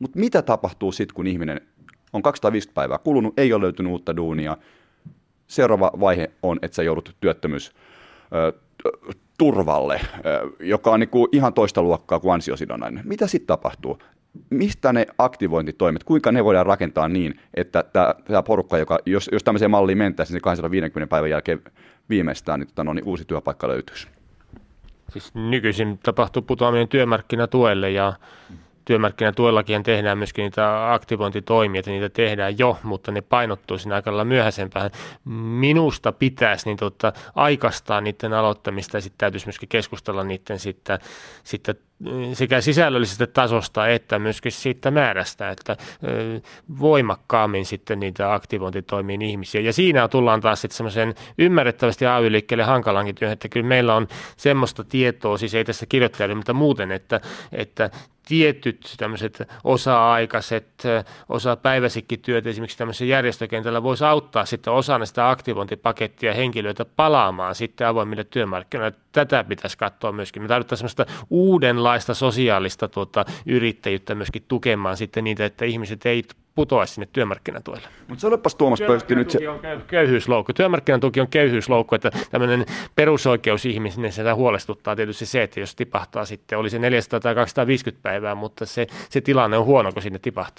Mutta mitä tapahtuu sitten, kun ihminen on 250 päivää kulunut, ei ole löytynyt uutta duunia, seuraava vaihe on, että sä joudut työttömyys turvalle, joka on niin kuin ihan toista luokkaa kuin ansiosidonnainen. Mitä sitten tapahtuu? Mistä ne aktivointitoimet, kuinka ne voidaan rakentaa niin, että tämä porukka, joka, jos, jos tämmöiseen malliin mentäisiin, niin 250 päivän jälkeen viimeistään, niin, tota, no, niin uusi työpaikka löytyisi? Siis nykyisin tapahtuu putoaminen työmarkkinatuelle ja työmarkkinatuellakin tehdään myöskin niitä aktivointitoimia, että niitä tehdään jo, mutta ne painottuu siinä aika lailla myöhäisempään. Minusta pitäisi niin tota, aikastaa niiden aloittamista ja sitten täytyisi myöskin keskustella niiden sitten, sitten sekä sisällöllisestä tasosta että myöskin siitä määrästä, että voimakkaammin sitten niitä aktivointitoimiin ihmisiä. Ja siinä tullaan taas sitten semmoisen ymmärrettävästi AY-liikkeelle hankalankin työhön, että kyllä meillä on semmoista tietoa, siis ei tässä kirjoittajalle, mutta muuten, että, että tietyt tämmöiset osa-aikaiset, osa työt esimerkiksi tämmöisessä järjestökentällä voisi auttaa sitten osana sitä aktivointipakettia henkilöitä palaamaan sitten avoimille työmarkkinoille. Tätä pitäisi katsoa myöskin. Me tarvitaan semmoista uudenlaista sosiaalista tuota, yrittäjyyttä myöskin tukemaan sitten niitä, että ihmiset ei putoaisi sinne työmarkkinatuelle. Mutta olepas Tuomas Pöysti nyt se... on köyhyysloukku. Työmarkkinatuki on köyhyysloukku, että tämmöinen perusoikeus ihmisen sitä huolestuttaa tietysti se, että jos tipahtaa sitten, oli se 400 tai 250 päivää, mutta se, se tilanne on huono, kun sinne tipahtaa.